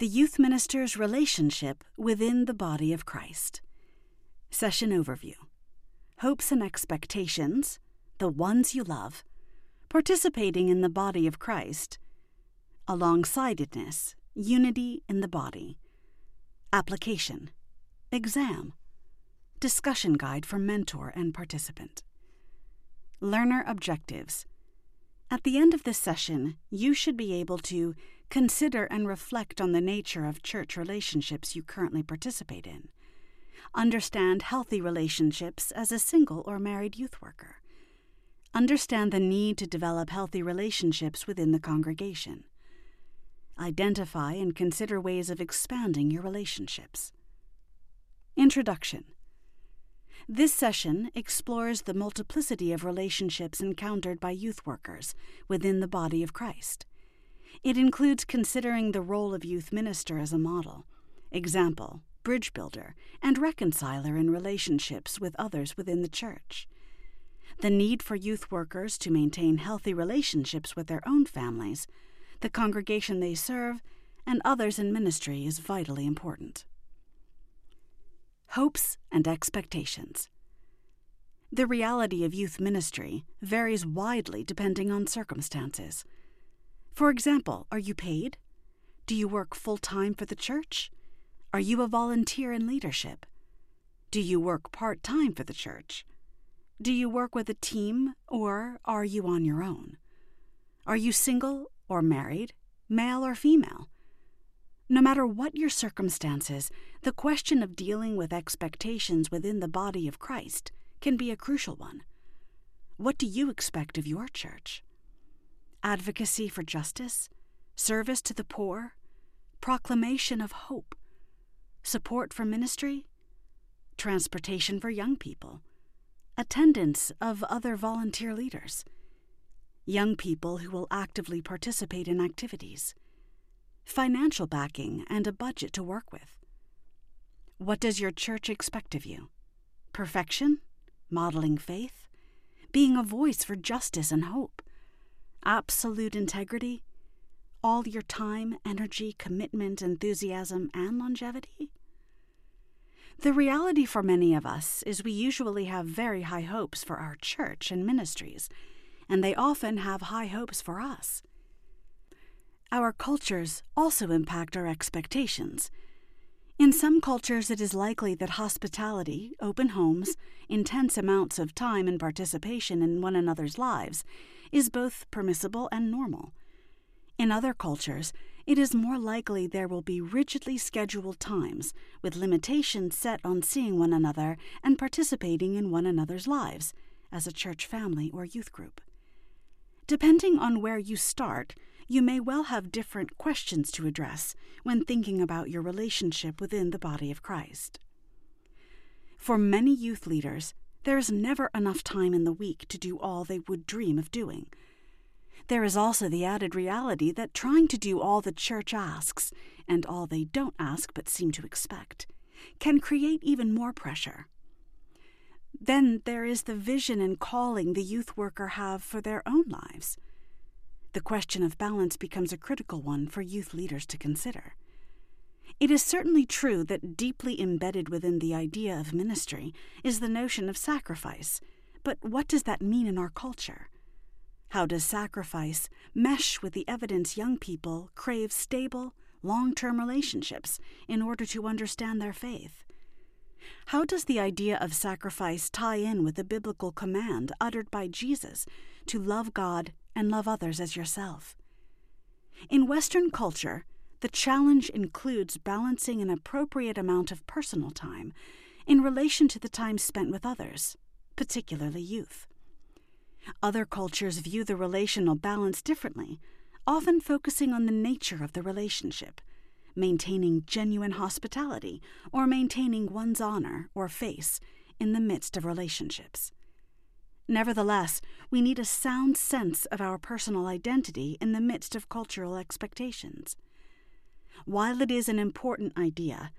The Youth Minister's Relationship Within the Body of Christ. Session Overview Hopes and Expectations, the ones you love, participating in the body of Christ, alongsidedness, unity in the body, application, exam, discussion guide for mentor and participant. Learner objectives. At the end of this session, you should be able to consider and reflect on the nature of church relationships you currently participate in. Understand healthy relationships as a single or married youth worker. Understand the need to develop healthy relationships within the congregation. Identify and consider ways of expanding your relationships. Introduction this session explores the multiplicity of relationships encountered by youth workers within the body of Christ. It includes considering the role of youth minister as a model, example, bridge builder, and reconciler in relationships with others within the church. The need for youth workers to maintain healthy relationships with their own families, the congregation they serve, and others in ministry is vitally important hopes, and expectations. The reality of youth ministry varies widely depending on circumstances. For example, are you paid? Do you work full time for the church? Are you a volunteer in leadership? Do you work part time for the church? Do you work with a team or are you on your own? Are you single or married, male or female? No matter what your circumstances, the question of dealing with expectations within the body of Christ can be a crucial one. What do you expect of your church? Advocacy for justice, service to the poor, proclamation of hope, support for ministry, transportation for young people, attendance of other volunteer leaders, young people who will actively participate in activities financial backing, and a budget to work with. What does your church expect of you? Perfection? Modeling faith? Being a voice for justice and hope? Absolute integrity? All your time, energy, commitment, enthusiasm, and longevity? The reality for many of us is we usually have very high hopes for our church and ministries, and they often have high hopes for us. Our cultures also impact our expectations. In some cultures, it is likely that hospitality, open homes, intense amounts of time and participation in one another's lives is both permissible and normal. In other cultures, it is more likely there will be rigidly scheduled times with limitations set on seeing one another and participating in one another's lives as a church family or youth group. Depending on where you start, you may well have different questions to address when thinking about your relationship within the body of Christ. For many youth leaders, there is never enough time in the week to do all they would dream of doing. There is also the added reality that trying to do all the church asks, and all they don't ask but seem to expect, can create even more pressure. Then there is the vision and calling the youth worker have for their own lives the question of balance becomes a critical one for youth leaders to consider. It is certainly true that deeply embedded within the idea of ministry is the notion of sacrifice, but what does that mean in our culture? How does sacrifice mesh with the evidence young people crave stable, long term relationships in order to understand their faith? How does the idea of sacrifice tie in with the biblical command uttered by Jesus to love God and love others as yourself. In Western culture, the challenge includes balancing an appropriate amount of personal time in relation to the time spent with others, particularly youth. Other cultures view the relational balance differently, often focusing on the nature of the relationship, maintaining genuine hospitality or maintaining one's honor or face in the midst of relationships. Nevertheless, we need a sound sense of our personal identity in the midst of cultural expectations. While it is an important idea,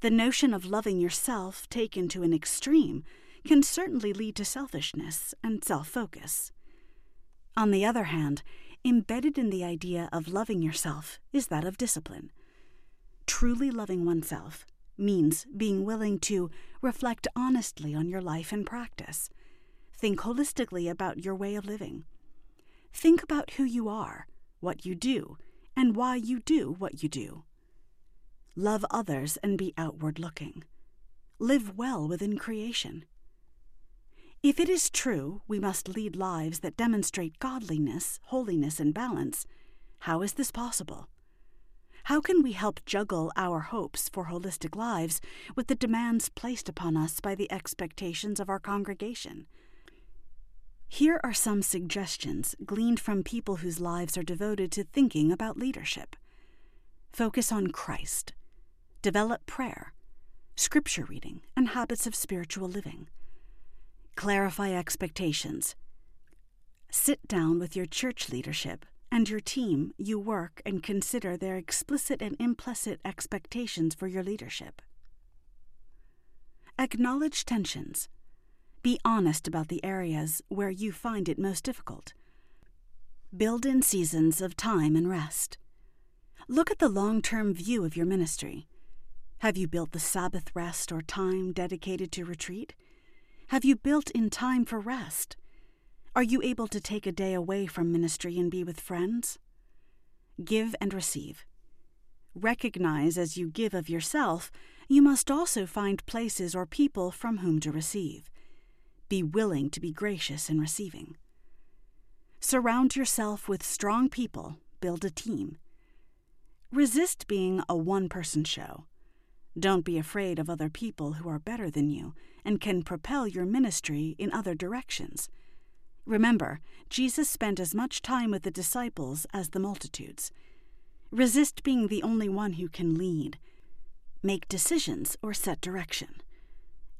the notion of loving yourself taken to an extreme can certainly lead to selfishness and self focus. On the other hand, embedded in the idea of loving yourself is that of discipline. Truly loving oneself means being willing to reflect honestly on your life and practice. Think holistically about your way of living. Think about who you are, what you do, and why you do what you do. Love others and be outward looking. Live well within creation. If it is true we must lead lives that demonstrate godliness, holiness, and balance, how is this possible? How can we help juggle our hopes for holistic lives with the demands placed upon us by the expectations of our congregation? Here are some suggestions gleaned from people whose lives are devoted to thinking about leadership. Focus on Christ. Develop prayer, scripture reading, and habits of spiritual living. Clarify expectations. Sit down with your church leadership and your team you work and consider their explicit and implicit expectations for your leadership. Acknowledge tensions. Be honest about the areas where you find it most difficult. Build in seasons of time and rest. Look at the long term view of your ministry. Have you built the Sabbath rest or time dedicated to retreat? Have you built in time for rest? Are you able to take a day away from ministry and be with friends? Give and receive. Recognize as you give of yourself, you must also find places or people from whom to receive. Be willing to be gracious in receiving. Surround yourself with strong people, build a team. Resist being a one person show. Don't be afraid of other people who are better than you and can propel your ministry in other directions. Remember, Jesus spent as much time with the disciples as the multitudes. Resist being the only one who can lead, make decisions, or set direction.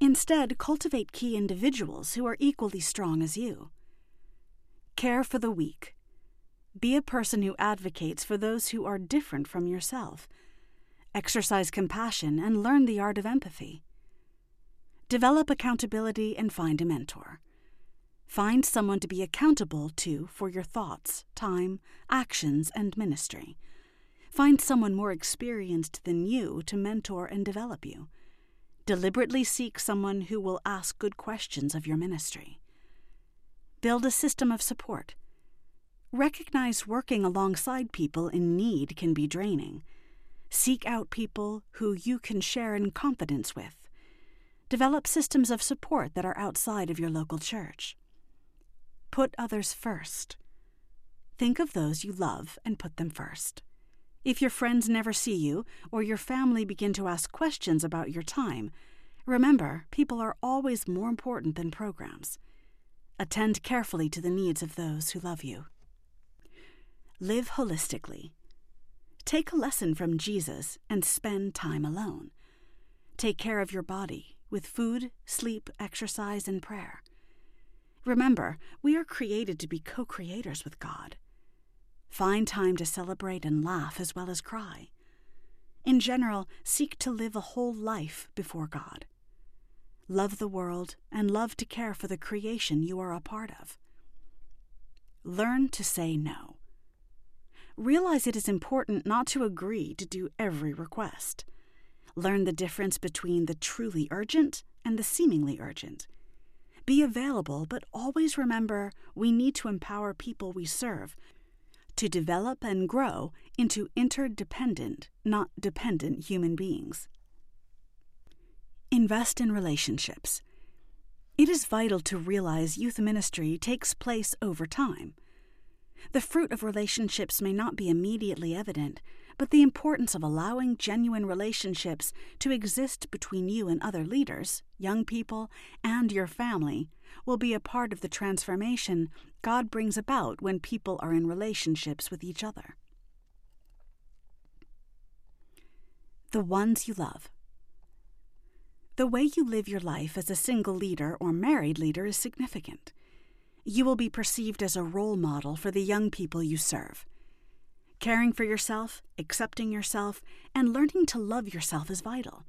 Instead, cultivate key individuals who are equally strong as you. Care for the weak. Be a person who advocates for those who are different from yourself. Exercise compassion and learn the art of empathy. Develop accountability and find a mentor. Find someone to be accountable to for your thoughts, time, actions, and ministry. Find someone more experienced than you to mentor and develop you. Deliberately seek someone who will ask good questions of your ministry. Build a system of support. Recognize working alongside people in need can be draining. Seek out people who you can share in confidence with. Develop systems of support that are outside of your local church. Put others first. Think of those you love and put them first. If your friends never see you or your family begin to ask questions about your time, remember people are always more important than programs. Attend carefully to the needs of those who love you. Live holistically. Take a lesson from Jesus and spend time alone. Take care of your body with food, sleep, exercise, and prayer. Remember, we are created to be co creators with God. Find time to celebrate and laugh as well as cry. In general, seek to live a whole life before God. Love the world and love to care for the creation you are a part of. Learn to say no. Realize it is important not to agree to do every request. Learn the difference between the truly urgent and the seemingly urgent be available, but always remember we need to empower people we serve to develop and grow into interdependent, not dependent human beings. Invest in relationships. It is vital to realize youth ministry takes place over time. The fruit of relationships may not be immediately evident, but the importance of allowing genuine relationships to exist between you and other leaders, young people, and your family will be a part of the transformation God brings about when people are in relationships with each other. The ones you love. The way you live your life as a single leader or married leader is significant. You will be perceived as a role model for the young people you serve. Caring for yourself, accepting yourself, and learning to love yourself is vital.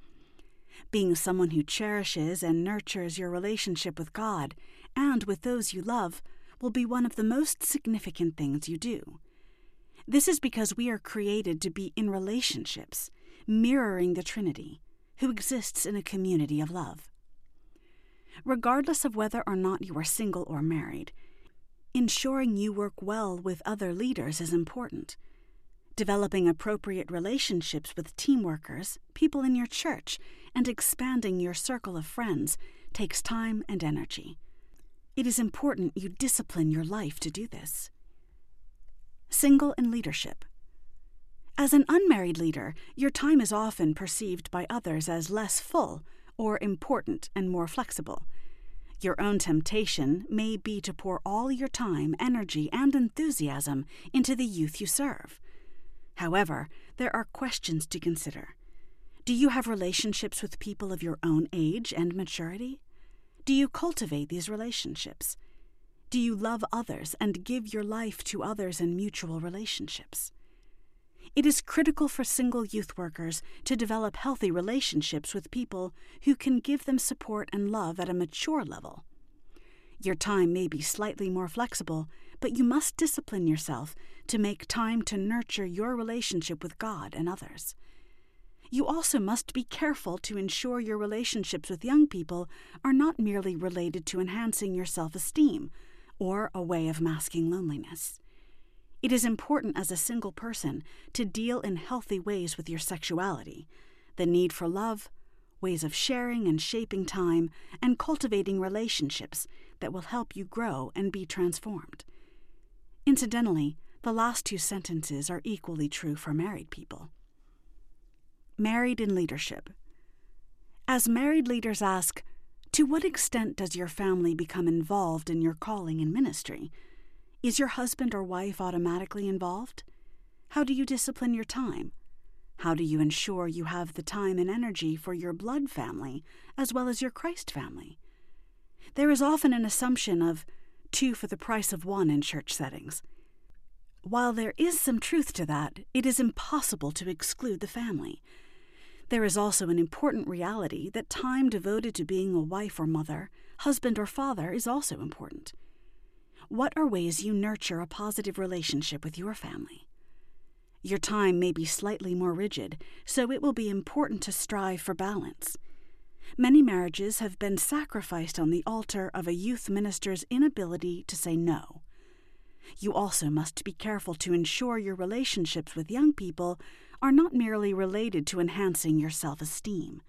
Being someone who cherishes and nurtures your relationship with God and with those you love will be one of the most significant things you do. This is because we are created to be in relationships, mirroring the Trinity, who exists in a community of love. Regardless of whether or not you are single or married, ensuring you work well with other leaders is important. Developing appropriate relationships with team workers, people in your church, and expanding your circle of friends takes time and energy. It is important you discipline your life to do this. Single in leadership. As an unmarried leader, your time is often perceived by others as less full or important and more flexible. Your own temptation may be to pour all your time, energy, and enthusiasm into the youth you serve. However, there are questions to consider. Do you have relationships with people of your own age and maturity? Do you cultivate these relationships? Do you love others and give your life to others in mutual relationships? It is critical for single youth workers to develop healthy relationships with people who can give them support and love at a mature level. Your time may be slightly more flexible, but you must discipline yourself to make time to nurture your relationship with God and others. You also must be careful to ensure your relationships with young people are not merely related to enhancing your self esteem or a way of masking loneliness. It is important as a single person to deal in healthy ways with your sexuality, the need for love, ways of sharing and shaping time, and cultivating relationships that will help you grow and be transformed. Incidentally, the last two sentences are equally true for married people. Married in leadership. As married leaders ask, to what extent does your family become involved in your calling and ministry? Is your husband or wife automatically involved? How do you discipline your time? How do you ensure you have the time and energy for your blood family as well as your Christ family? There is often an assumption of two for the price of one in church settings. While there is some truth to that, it is impossible to exclude the family. There is also an important reality that time devoted to being a wife or mother, husband or father is also important. What are ways you nurture a positive relationship with your family? Your time may be slightly more rigid, so it will be important to strive for balance. Many marriages have been sacrificed on the altar of a youth minister's inability to say no. You also must be careful to ensure your relationships with young people are not merely related to enhancing your self esteem.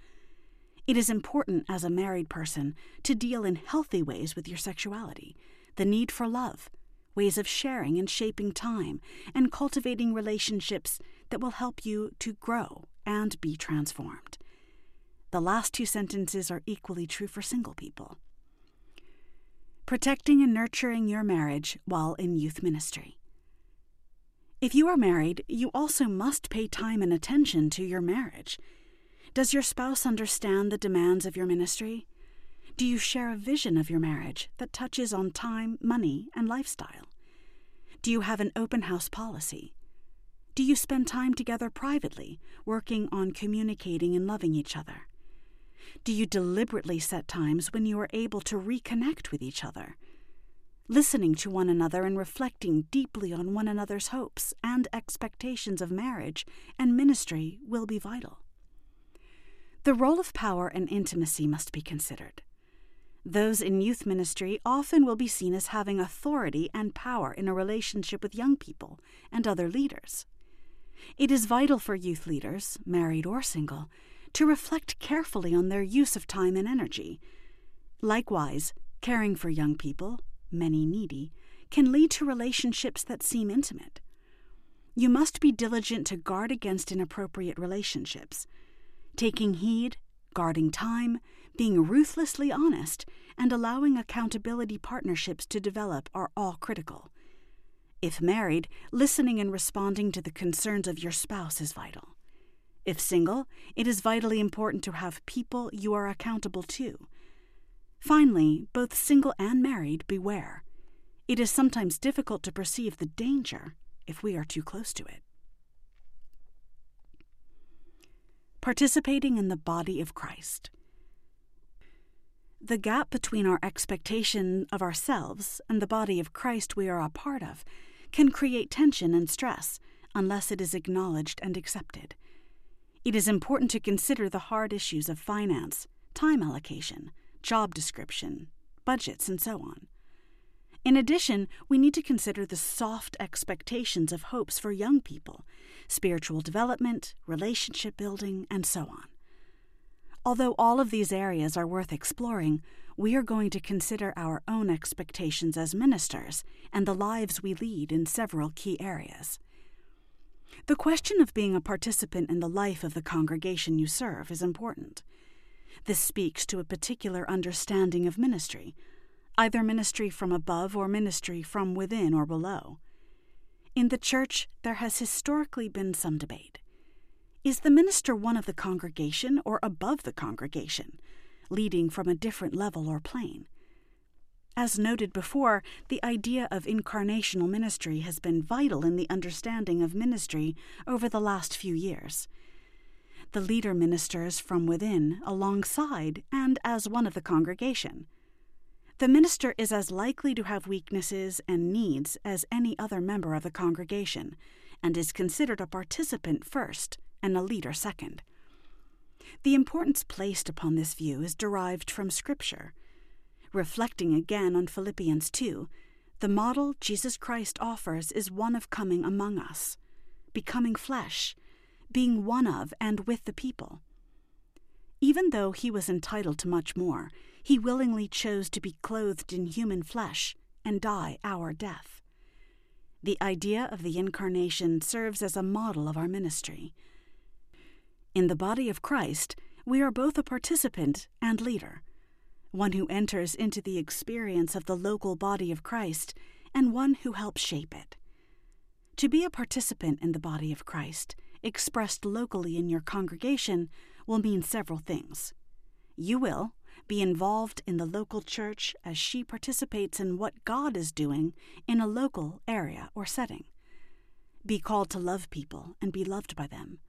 It is important as a married person to deal in healthy ways with your sexuality, the need for love, ways of sharing and shaping time, and cultivating relationships that will help you to grow and be transformed. The last two sentences are equally true for single people. Protecting and nurturing your marriage while in youth ministry. If you are married, you also must pay time and attention to your marriage. Does your spouse understand the demands of your ministry? Do you share a vision of your marriage that touches on time, money, and lifestyle? Do you have an open house policy? Do you spend time together privately, working on communicating and loving each other? Do you deliberately set times when you are able to reconnect with each other? Listening to one another and reflecting deeply on one another's hopes and expectations of marriage and ministry will be vital. The role of power and intimacy must be considered. Those in youth ministry often will be seen as having authority and power in a relationship with young people and other leaders. It is vital for youth leaders, married or single, to reflect carefully on their use of time and energy. Likewise, caring for young people, many needy, can lead to relationships that seem intimate. You must be diligent to guard against inappropriate relationships. Taking heed, guarding time, being ruthlessly honest, and allowing accountability partnerships to develop are all critical. If married, listening and responding to the concerns of your spouse is vital. If single, it is vitally important to have people you are accountable to. Finally, both single and married, beware. It is sometimes difficult to perceive the danger if we are too close to it. Participating in the body of Christ. The gap between our expectation of ourselves and the body of Christ we are a part of can create tension and stress unless it is acknowledged and accepted. It is important to consider the hard issues of finance, time allocation, job description, budgets, and so on. In addition, we need to consider the soft expectations of hopes for young people, spiritual development, relationship building, and so on. Although all of these areas are worth exploring, we are going to consider our own expectations as ministers and the lives we lead in several key areas. The question of being a participant in the life of the congregation you serve is important. This speaks to a particular understanding of ministry, either ministry from above or ministry from within or below. In the church, there has historically been some debate. Is the minister one of the congregation or above the congregation, leading from a different level or plane? As noted before, the idea of incarnational ministry has been vital in the understanding of ministry over the last few years. The leader ministers from within, alongside, and as one of the congregation. The minister is as likely to have weaknesses and needs as any other member of the congregation, and is considered a participant first and a leader second. The importance placed upon this view is derived from Scripture. Reflecting again on Philippians 2, the model Jesus Christ offers is one of coming among us, becoming flesh, being one of and with the people. Even though he was entitled to much more, he willingly chose to be clothed in human flesh and die our death. The idea of the Incarnation serves as a model of our ministry. In the body of Christ, we are both a participant and leader, one who enters into the experience of the local body of Christ, and one who helps shape it. To be a participant in the body of Christ, expressed locally in your congregation, will mean several things. You will be involved in the local church as she participates in what God is doing in a local area or setting. Be called to love people and be loved by them.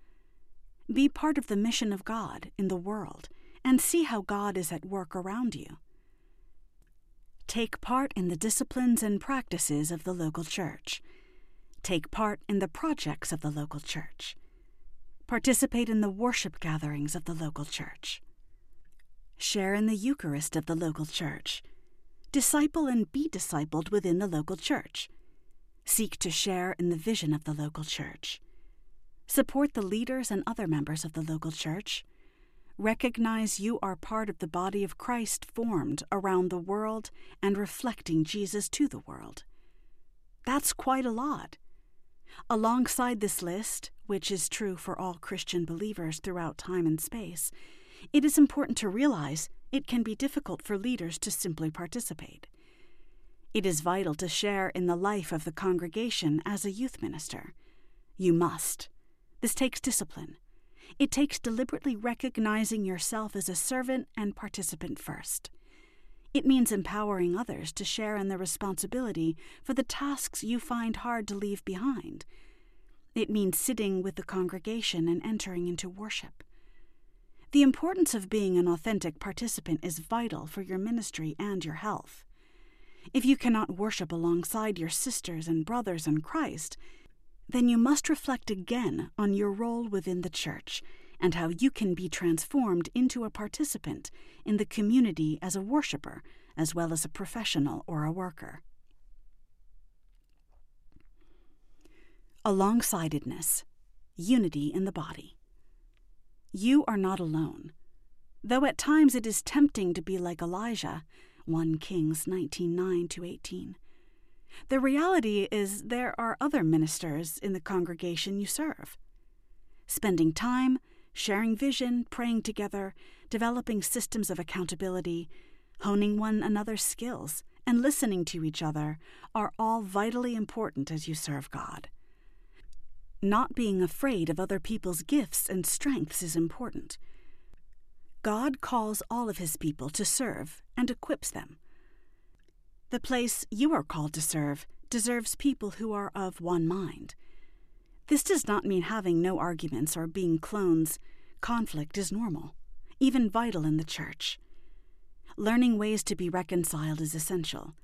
Be part of the mission of God in the world and see how God is at work around you. Take part in the disciplines and practices of the local church. Take part in the projects of the local church. Participate in the worship gatherings of the local church. Share in the Eucharist of the local church. Disciple and be discipled within the local church. Seek to share in the vision of the local church. Support the leaders and other members of the local church. Recognize you are part of the body of Christ formed around the world and reflecting Jesus to the world. That's quite a lot. Alongside this list, which is true for all Christian believers throughout time and space, it is important to realize it can be difficult for leaders to simply participate. It is vital to share in the life of the congregation as a youth minister. You must. This takes discipline. It takes deliberately recognizing yourself as a servant and participant first. It means empowering others to share in the responsibility for the tasks you find hard to leave behind it means sitting with the congregation and entering into worship. The importance of being an authentic participant is vital for your ministry and your health. If you cannot worship alongside your sisters and brothers in Christ, then you must reflect again on your role within the church and how you can be transformed into a participant in the community as a worshiper as well as a professional or a worker. Alongsidedness, unity in the body. You are not alone. Though at times it is tempting to be like Elijah, 1 Kings 19:9 to 18. The reality is there are other ministers in the congregation you serve. Spending time, sharing vision, praying together, developing systems of accountability, honing one another's skills, and listening to each other are all vitally important as you serve God. Not being afraid of other people's gifts and strengths is important. God calls all of his people to serve and equips them. The place you are called to serve deserves people who are of one mind. This does not mean having no arguments or being clones. Conflict is normal, even vital in the church. Learning ways to be reconciled is essential.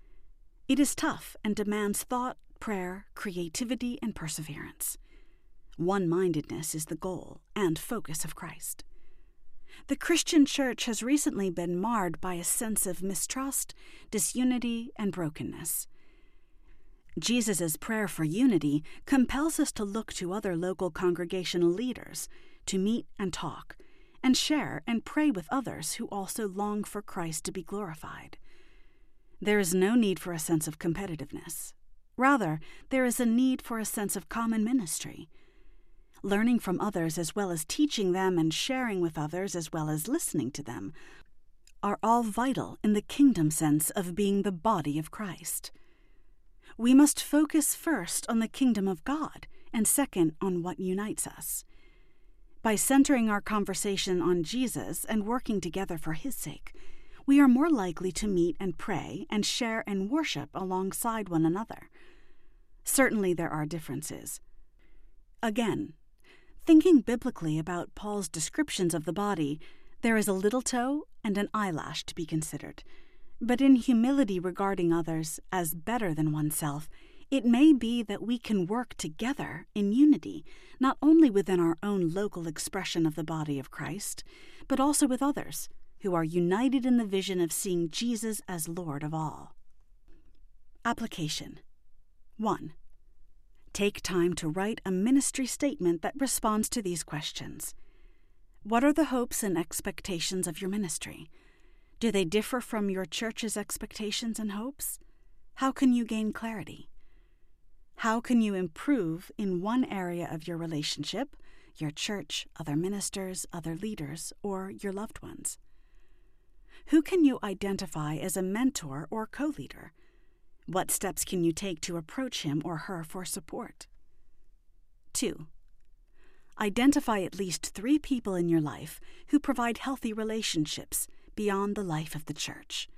It is tough and demands thought, prayer, creativity, and perseverance. One mindedness is the goal and focus of Christ. The Christian church has recently been marred by a sense of mistrust, disunity, and brokenness. Jesus' prayer for unity compels us to look to other local congregational leaders to meet and talk, and share and pray with others who also long for Christ to be glorified. There is no need for a sense of competitiveness. Rather, there is a need for a sense of common ministry. Learning from others as well as teaching them and sharing with others as well as listening to them are all vital in the kingdom sense of being the body of Christ. We must focus first on the kingdom of God and second on what unites us. By centering our conversation on Jesus and working together for his sake, we are more likely to meet and pray and share and worship alongside one another. Certainly, there are differences. Again, thinking biblically about Paul's descriptions of the body, there is a little toe and an eyelash to be considered. But in humility regarding others as better than oneself, it may be that we can work together in unity, not only within our own local expression of the body of Christ, but also with others who are united in the vision of seeing Jesus as Lord of all. Application 1. Take time to write a ministry statement that responds to these questions. What are the hopes and expectations of your ministry? Do they differ from your church's expectations and hopes? How can you gain clarity? How can you improve in one area of your relationship, your church, other ministers, other leaders, or your loved ones? Who can you identify as a mentor or co leader? What steps can you take to approach him or her for support? 2. Identify at least three people in your life who provide healthy relationships beyond the life of the church.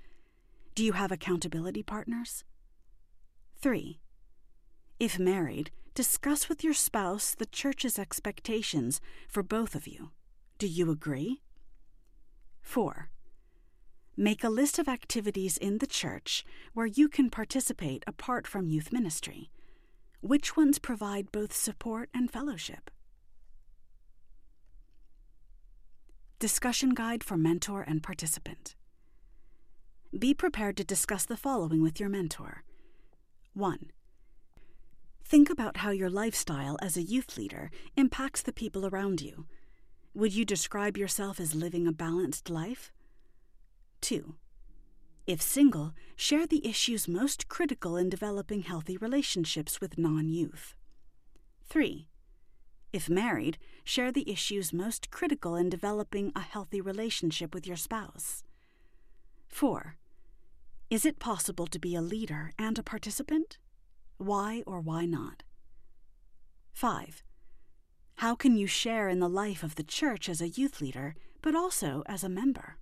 Do you have accountability partners? 3. If married, discuss with your spouse the church's expectations for both of you. Do you agree? 4. Make a list of activities in the church where you can participate apart from youth ministry. Which ones provide both support and fellowship? Discussion Guide for Mentor and Participant. Be prepared to discuss the following with your mentor. 1. Think about how your lifestyle as a youth leader impacts the people around you. Would you describe yourself as living a balanced life? 2. If single, share the issues most critical in developing healthy relationships with non youth. 3. If married, share the issues most critical in developing a healthy relationship with your spouse. 4. Is it possible to be a leader and a participant? Why or why not? 5. How can you share in the life of the church as a youth leader, but also as a member?